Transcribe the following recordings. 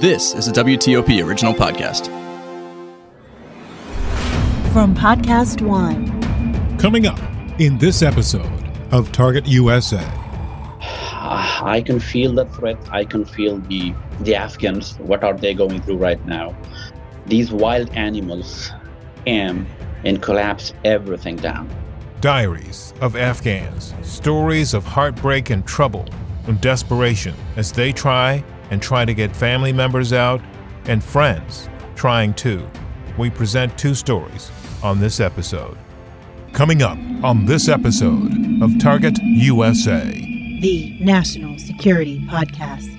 This is a WTOP original podcast. From Podcast One. Coming up in this episode of Target USA. Ah, I can feel the threat. I can feel the the Afghans. What are they going through right now? These wild animals came and collapse everything down. Diaries of Afghans, stories of heartbreak and trouble and desperation as they try and trying to get family members out and friends trying too. We present two stories on this episode. Coming up on this episode of Target USA, the National Security Podcast.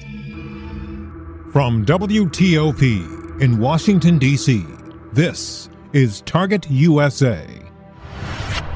From WTOP in Washington, D.C., this is Target USA.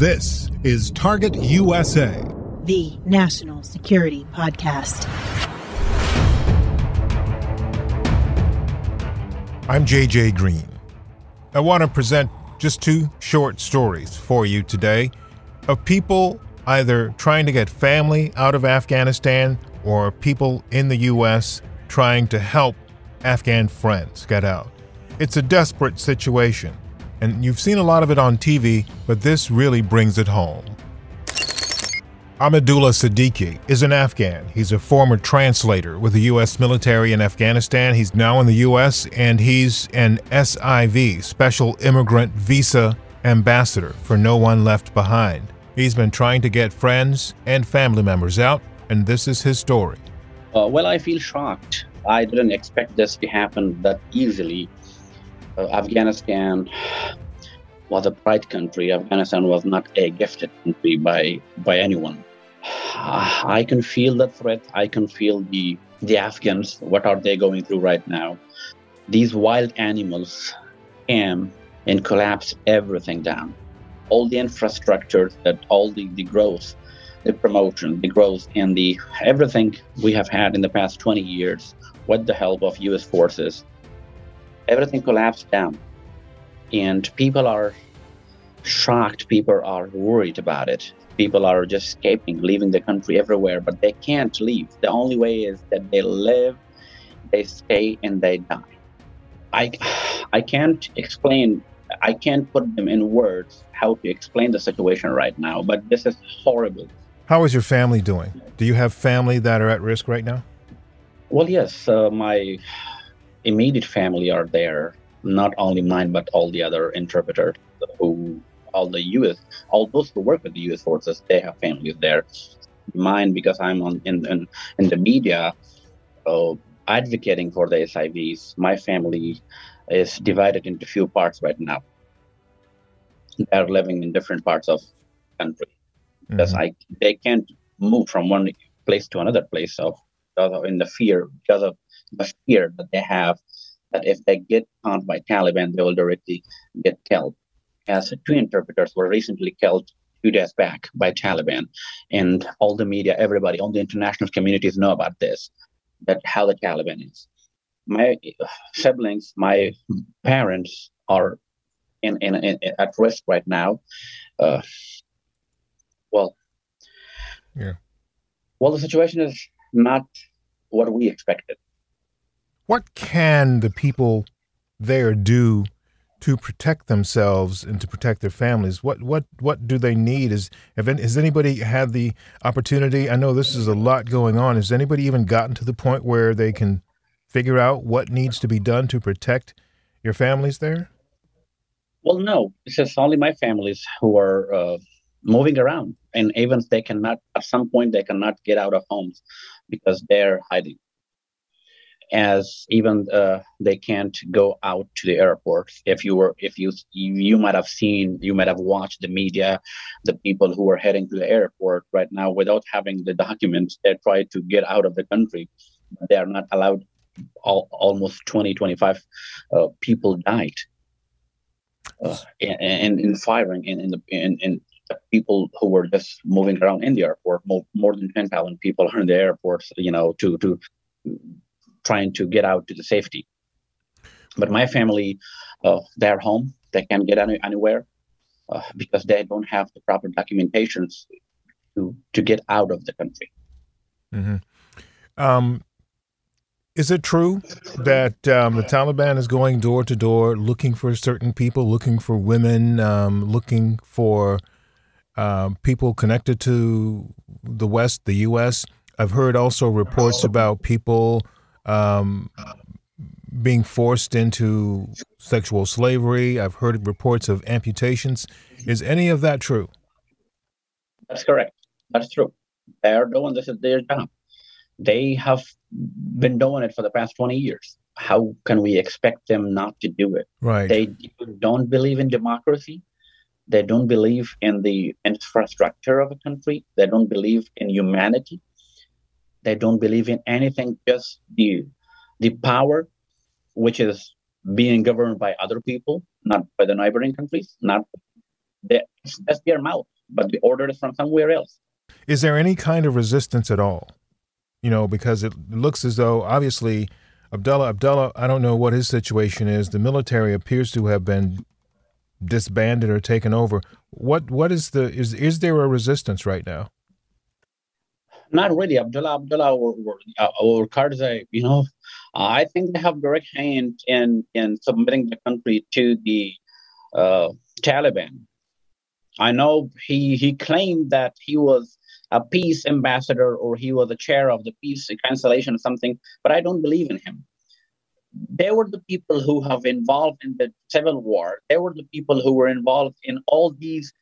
This is Target USA, the National Security Podcast. I'm JJ Green. I want to present just two short stories for you today of people either trying to get family out of Afghanistan or people in the U.S. trying to help Afghan friends get out. It's a desperate situation and you've seen a lot of it on TV, but this really brings it home. Ahmadullah Siddiqui is an Afghan. He's a former translator with the U.S. military in Afghanistan. He's now in the U.S., and he's an SIV, Special Immigrant Visa Ambassador for No One Left Behind. He's been trying to get friends and family members out, and this is his story. Uh, well, I feel shocked. I didn't expect this to happen that easily Uh, Afghanistan was a bright country. Afghanistan was not a gifted country by by anyone. I can feel the threat. I can feel the the Afghans. What are they going through right now? These wild animals came and collapsed everything down. All the infrastructure, that all the, the growth, the promotion, the growth, and the everything we have had in the past 20 years with the help of U.S. forces everything collapsed down. And people are shocked. People are worried about it. People are just escaping leaving the country everywhere but they can't leave. The only way is that they live they stay and they die. I i can't explain i can't put them in words how to explain the situation right now but this is horrible. How is your family doing? Do you have family that are at risk right now? Well yes uh, my immediate family are there, not only mine, but all the other interpreters who, all the U.S., all those who work with the U.S. forces, they have families there. Mine, because I'm on in in, in the media, uh, advocating for the SIVs. My family is divided into few parts right now. They are living in different parts of country because mm-hmm. I they can't move from one place to another place of in the fear because of the fear that they have that if they get caught by Taliban, they will directly get killed. As two interpreters were recently killed two days back by Taliban, and all the media, everybody, all the international communities know about this, that how the Taliban is. My siblings, my parents are in, in, in at risk right now. Uh, well, yeah. Well, the situation is not what we expected what can the people there do to protect themselves and to protect their families? What what what do they need? Is have has anybody had the opportunity? I know this is a lot going on. Has anybody even gotten to the point where they can figure out what needs to be done to protect your families there? Well, no. It's just only my families who are uh, moving around, and even they cannot. At some point, they cannot get out of homes because they're hiding as even uh, they can't go out to the airport. If you were, if you you might have seen, you might have watched the media, the people who are heading to the airport right now without having the documents, they try to get out of the country. They are not allowed all, almost 20, 25 uh, people died uh, in, in firing in, in, the, in, in people who were just moving around in the airport. More, more than 10,000 people are in the airports, you know, to, to trying to get out to the safety. But my family, uh, they're home. They can't get any, anywhere uh, because they don't have the proper documentations to, to get out of the country. Mm-hmm. Um, is it true that um, the Taliban is going door to door looking for certain people, looking for women, um, looking for uh, people connected to the West, the U.S.? I've heard also reports about people um, being forced into sexual slavery. I've heard reports of amputations. Is any of that true? That's correct. That's true. They're doing this is their job. They have been doing it for the past 20 years. How can we expect them not to do it? Right. They don't believe in democracy. They don't believe in the infrastructure of a country. They don't believe in humanity. They don't believe in anything, just the the power, which is being governed by other people, not by the neighboring countries, not that's their mouth, but the order is from somewhere else. Is there any kind of resistance at all? you know, because it looks as though obviously Abdullah Abdullah, I don't know what his situation is. The military appears to have been disbanded or taken over. What what is the is is there a resistance right now? Not really, Abdullah Abdullah or or, uh, or Karzai. You know, I think they have direct hand in in submitting the country to the uh, Taliban. I know he he claimed that he was a peace ambassador or he was the chair of the peace cancellation or something, but I don't believe in him. They were the people who have involved in the civil war. They were the people who were involved in all these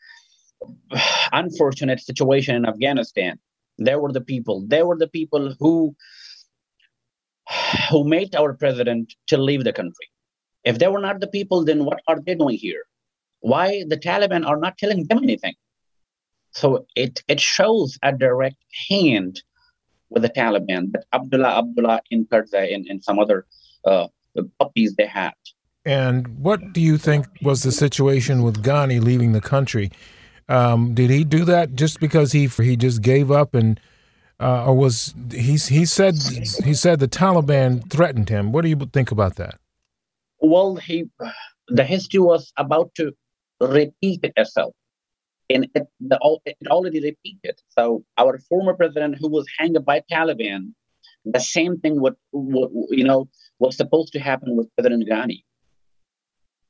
unfortunate situation in Afghanistan. They were the people. They were the people who who made our president to leave the country. If they were not the people, then what are they doing here? Why the Taliban are not telling them anything? So it, it shows a direct hand with the Taliban that Abdullah Abdullah in Karzai and, and some other uh, the puppies they had. And what do you think was the situation with Ghani leaving the country? Um, did he do that just because he he just gave up and uh, or was he he said he said the Taliban threatened him? What do you think about that? Well, he the history was about to repeat itself and it, the, it already repeated. So our former president, who was hanged by Taliban, the same thing would, what you know was supposed to happen with President Ghani.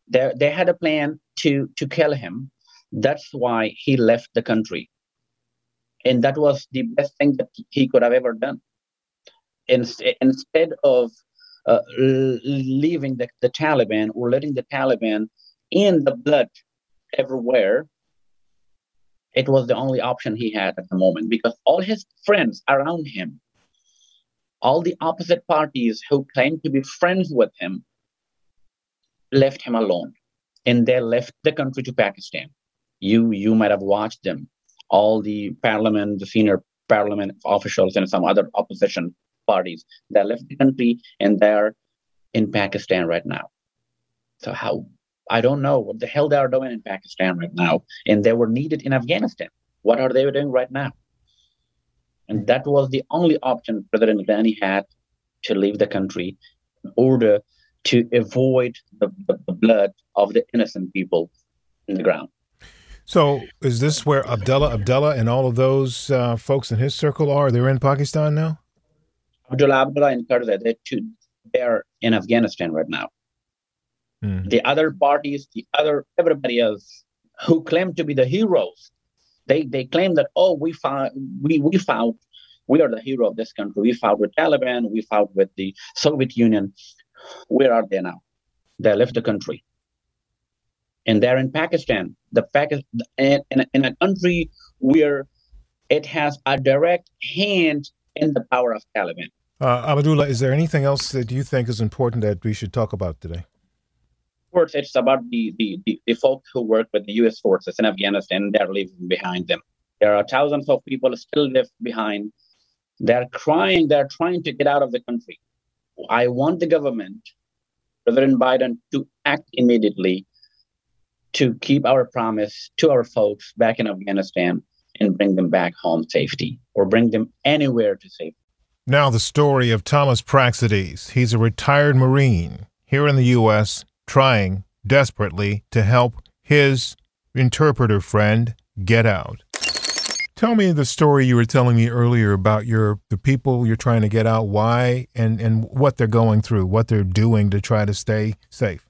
They, they had a plan to to kill him. That's why he left the country, and that was the best thing that he could have ever done. In, instead of uh, leaving the, the Taliban or letting the Taliban in the blood everywhere, it was the only option he had at the moment because all his friends around him, all the opposite parties who claimed to be friends with him, left him alone. And they left the country to Pakistan. You you might have watched them. All the parliament, the senior parliament officials and some other opposition parties they left the country and they're in Pakistan right now. So how I don't know what the hell they are doing in Pakistan right now. And they were needed in Afghanistan. What are they doing right now? And that was the only option President Ghani had to leave the country in order to avoid the, the, the blood of the innocent people in the ground. So, is this where Abdullah Abdullah and all of those uh, folks in his circle are? They're in Pakistan now. Abdullah Abdullah and Karzai, they're, they're in Afghanistan right now. Mm. The other parties, the other everybody else who claim to be the heroes, they they claim that oh we found we we found we are the hero of this country. We fought with Taliban. We fought with the Soviet Union. Where are they now? They left the country, and they're in Pakistan. The Pakistan in, in a country where it has a direct hand in the power of Taliban. Uh, Abdullah, is there anything else that you think is important that we should talk about today? Course, it's about the, the, the, the folks who work with the U.S. forces in Afghanistan. They're leaving behind them. There are thousands of people still left behind. They're crying. They're trying to get out of the country. I want the government, President Biden, to act immediately to keep our promise to our folks back in Afghanistan and bring them back home safety or bring them anywhere to safety. Now, the story of Thomas Praxides. He's a retired Marine here in the U.S., trying desperately to help his interpreter friend get out. Tell me the story you were telling me earlier about your the people you're trying to get out, why and and what they're going through, what they're doing to try to stay safe.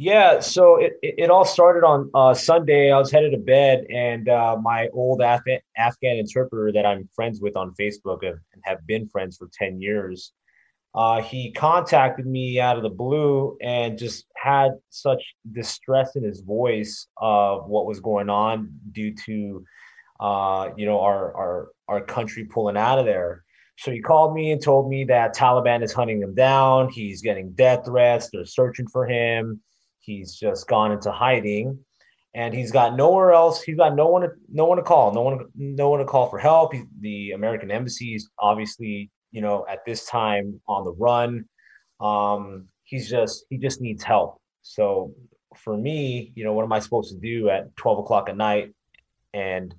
Yeah, so it, it, all started on uh, Sunday. I was headed to bed, and uh, my old Afghan, Afghan interpreter that I'm friends with on Facebook and have been friends for 10 years, uh, he contacted me out of the blue and just had such distress in his voice of what was going on due to uh, you know, our our our country pulling out of there. So he called me and told me that Taliban is hunting him down. He's getting death threats. They're searching for him. He's just gone into hiding, and he's got nowhere else. He's got no one to no one to call. No one no one to call for help. He, the American embassy is obviously you know at this time on the run. Um, he's just he just needs help. So for me, you know, what am I supposed to do at twelve o'clock at night? And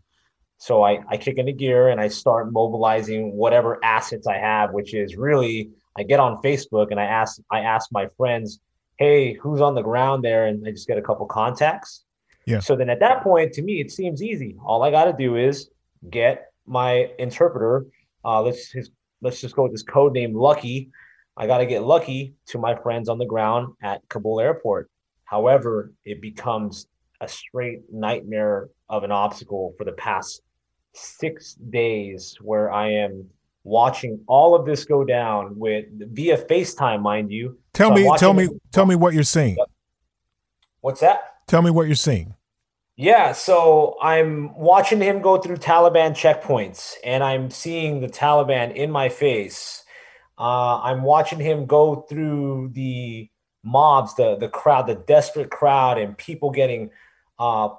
so I, I kick into gear and I start mobilizing whatever assets I have, which is really I get on Facebook and I ask I ask my friends, hey, who's on the ground there? And I just get a couple contacts. Yeah. So then at that point, to me, it seems easy. All I got to do is get my interpreter. Uh, let's just, let's just go with this code name Lucky. I got to get lucky to my friends on the ground at Kabul airport. However, it becomes a straight nightmare of an obstacle for the past six days where I am watching all of this go down with via FaceTime, mind you. Tell so me, tell me, tell me what you're seeing. What's that? Tell me what you're seeing. Yeah, so I'm watching him go through Taliban checkpoints, and I'm seeing the Taliban in my face. Uh, I'm watching him go through the mobs, the the crowd, the desperate crowd, and people getting, uh,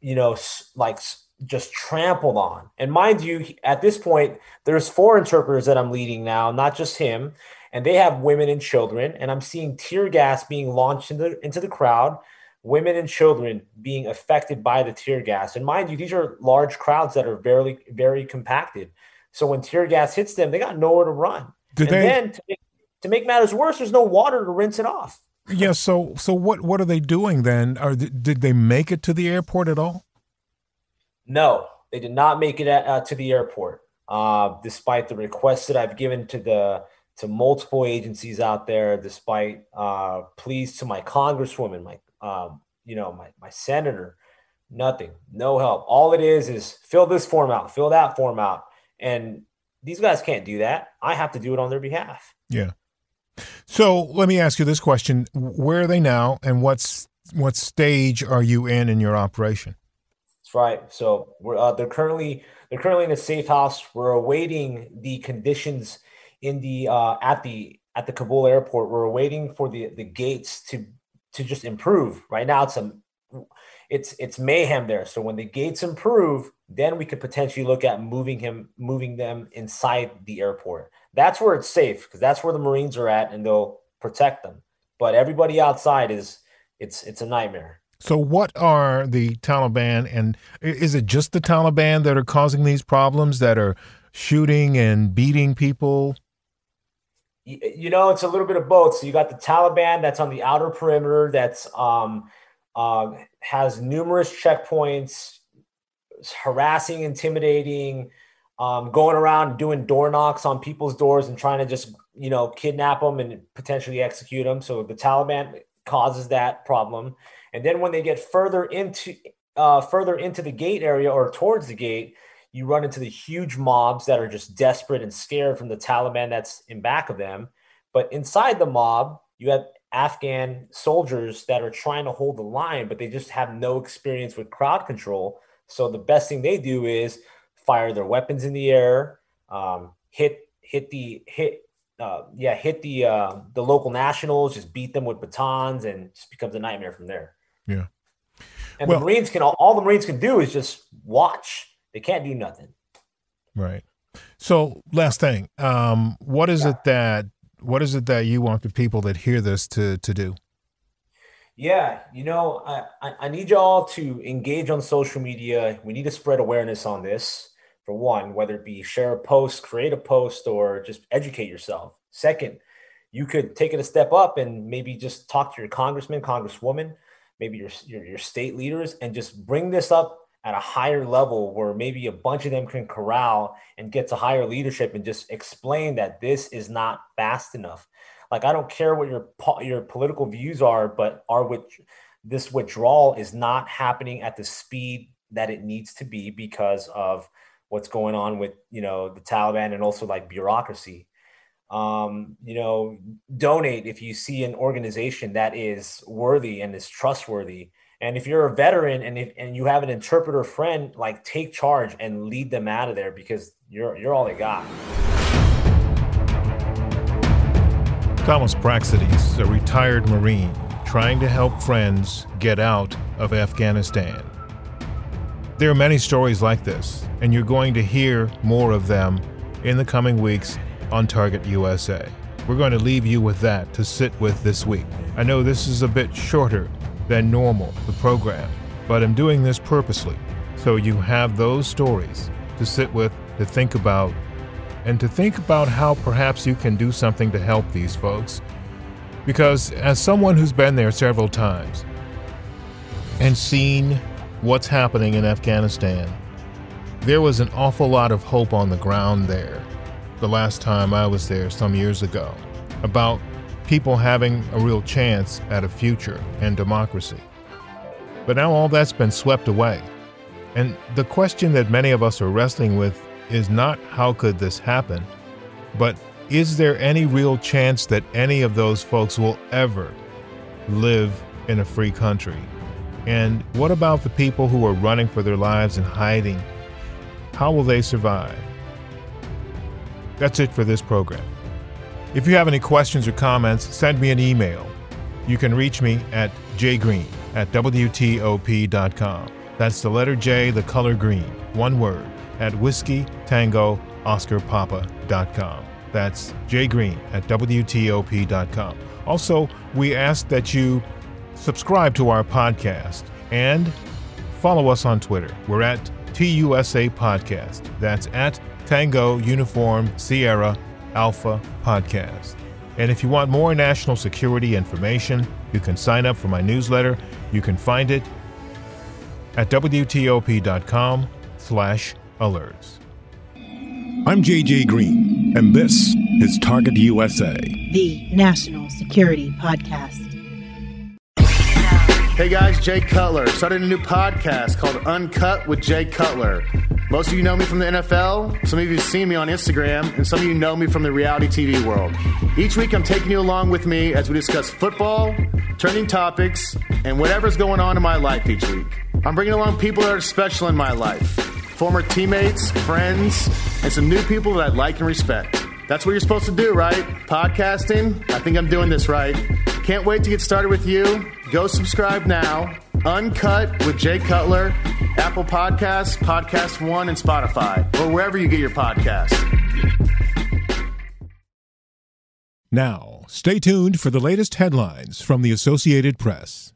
you know, like just trampled on. And mind you, at this point, there's four interpreters that I'm leading now, not just him. And they have women and children. And I'm seeing tear gas being launched into, into the crowd, women and children being affected by the tear gas. And mind you, these are large crowds that are very, very compacted. So when tear gas hits them, they got nowhere to run. Do and they... then to make, to make matters worse, there's no water to rinse it off. Yeah. So, so what, what are they doing then? Are, did they make it to the airport at all? No, they did not make it at, uh, to the airport, uh, despite the requests that I've given to the to multiple agencies out there. Despite uh, pleas to my congresswoman, my um, you know my my senator, nothing, no help. All it is is fill this form out, fill that form out, and these guys can't do that. I have to do it on their behalf. Yeah. So let me ask you this question: Where are they now, and what's what stage are you in in your operation? That's right. So we're uh, they're currently they're currently in a safe house. We're awaiting the conditions in the uh, at the at the Kabul airport. We're waiting for the the gates to to just improve. Right now, it's a it's it's mayhem there. So when the gates improve, then we could potentially look at moving him moving them inside the airport. That's where it's safe because that's where the Marines are at, and they'll protect them. But everybody outside is it's it's a nightmare. So, what are the Taliban, and is it just the Taliban that are causing these problems that are shooting and beating people? You know, it's a little bit of both. So, you got the Taliban that's on the outer perimeter, that's um, uh, has numerous checkpoints, harassing, intimidating, um, going around doing door knocks on people's doors and trying to just you know kidnap them and potentially execute them. So, the Taliban causes that problem and then when they get further into uh, further into the gate area or towards the gate, you run into the huge mobs that are just desperate and scared from the Taliban that's in back of them. But inside the mob, you have Afghan soldiers that are trying to hold the line, but they just have no experience with crowd control. So the best thing they do is fire their weapons in the air, um, hit hit the hit uh, yeah hit the uh, the local nationals, just beat them with batons, and just becomes a nightmare from there. Yeah. And well, the Marines can all, all the Marines can do is just watch. They can't do nothing. Right. So last thing, um, what is yeah. it that what is it that you want the people that hear this to to do? Yeah, you know, I, I need y'all to engage on social media. We need to spread awareness on this. For one, whether it be share a post, create a post, or just educate yourself. Second, you could take it a step up and maybe just talk to your congressman, congresswoman, maybe your, your, your state leaders, and just bring this up at a higher level where maybe a bunch of them can corral and get to higher leadership and just explain that this is not fast enough. Like I don't care what your your political views are, but our which this withdrawal is not happening at the speed that it needs to be because of what's going on with you know the Taliban and also like bureaucracy. Um, you know, donate if you see an organization that is worthy and is trustworthy. And if you're a veteran and if and you have an interpreter friend, like take charge and lead them out of there because you're you're all they got. Thomas Praxedes, a retired Marine, trying to help friends get out of Afghanistan. There are many stories like this, and you're going to hear more of them in the coming weeks on Target USA. We're going to leave you with that to sit with this week. I know this is a bit shorter than normal, the program, but I'm doing this purposely so you have those stories to sit with, to think about, and to think about how perhaps you can do something to help these folks. Because as someone who's been there several times and seen what's happening in Afghanistan, there was an awful lot of hope on the ground there the last time I was there some years ago about people having a real chance at a future and democracy. But now all that's been swept away. And the question that many of us are wrestling with is not how could this happen, but is there any real chance that any of those folks will ever live in a free country? And what about the people who are running for their lives and hiding? How will they survive? That's it for this program. If you have any questions or comments, send me an email. You can reach me at jgreen at WTOP.com. That's the letter J, the color green, one word at whiskey tango oscar papa.com. That's jgreen at WTOP.com. Also, we ask that you subscribe to our podcast and follow us on Twitter. We're at TUSA Podcast. That's at Tango Uniform Sierra Alpha Podcast. And if you want more national security information, you can sign up for my newsletter. You can find it at WTOP.com slash alerts. I'm JJ Green, and this is Target USA, the National Security Podcast. Hey guys, Jay Cutler. Started a new podcast called Uncut with Jay Cutler. Most of you know me from the NFL, some of you have seen me on Instagram, and some of you know me from the reality TV world. Each week I'm taking you along with me as we discuss football, trending topics, and whatever's going on in my life each week. I'm bringing along people that are special in my life former teammates, friends, and some new people that I like and respect. That's what you're supposed to do, right? Podcasting? I think I'm doing this right. Can't wait to get started with you. Go subscribe now. Uncut with Jay Cutler, Apple Podcasts, Podcast One, and Spotify, or wherever you get your podcasts. Now, stay tuned for the latest headlines from the Associated Press.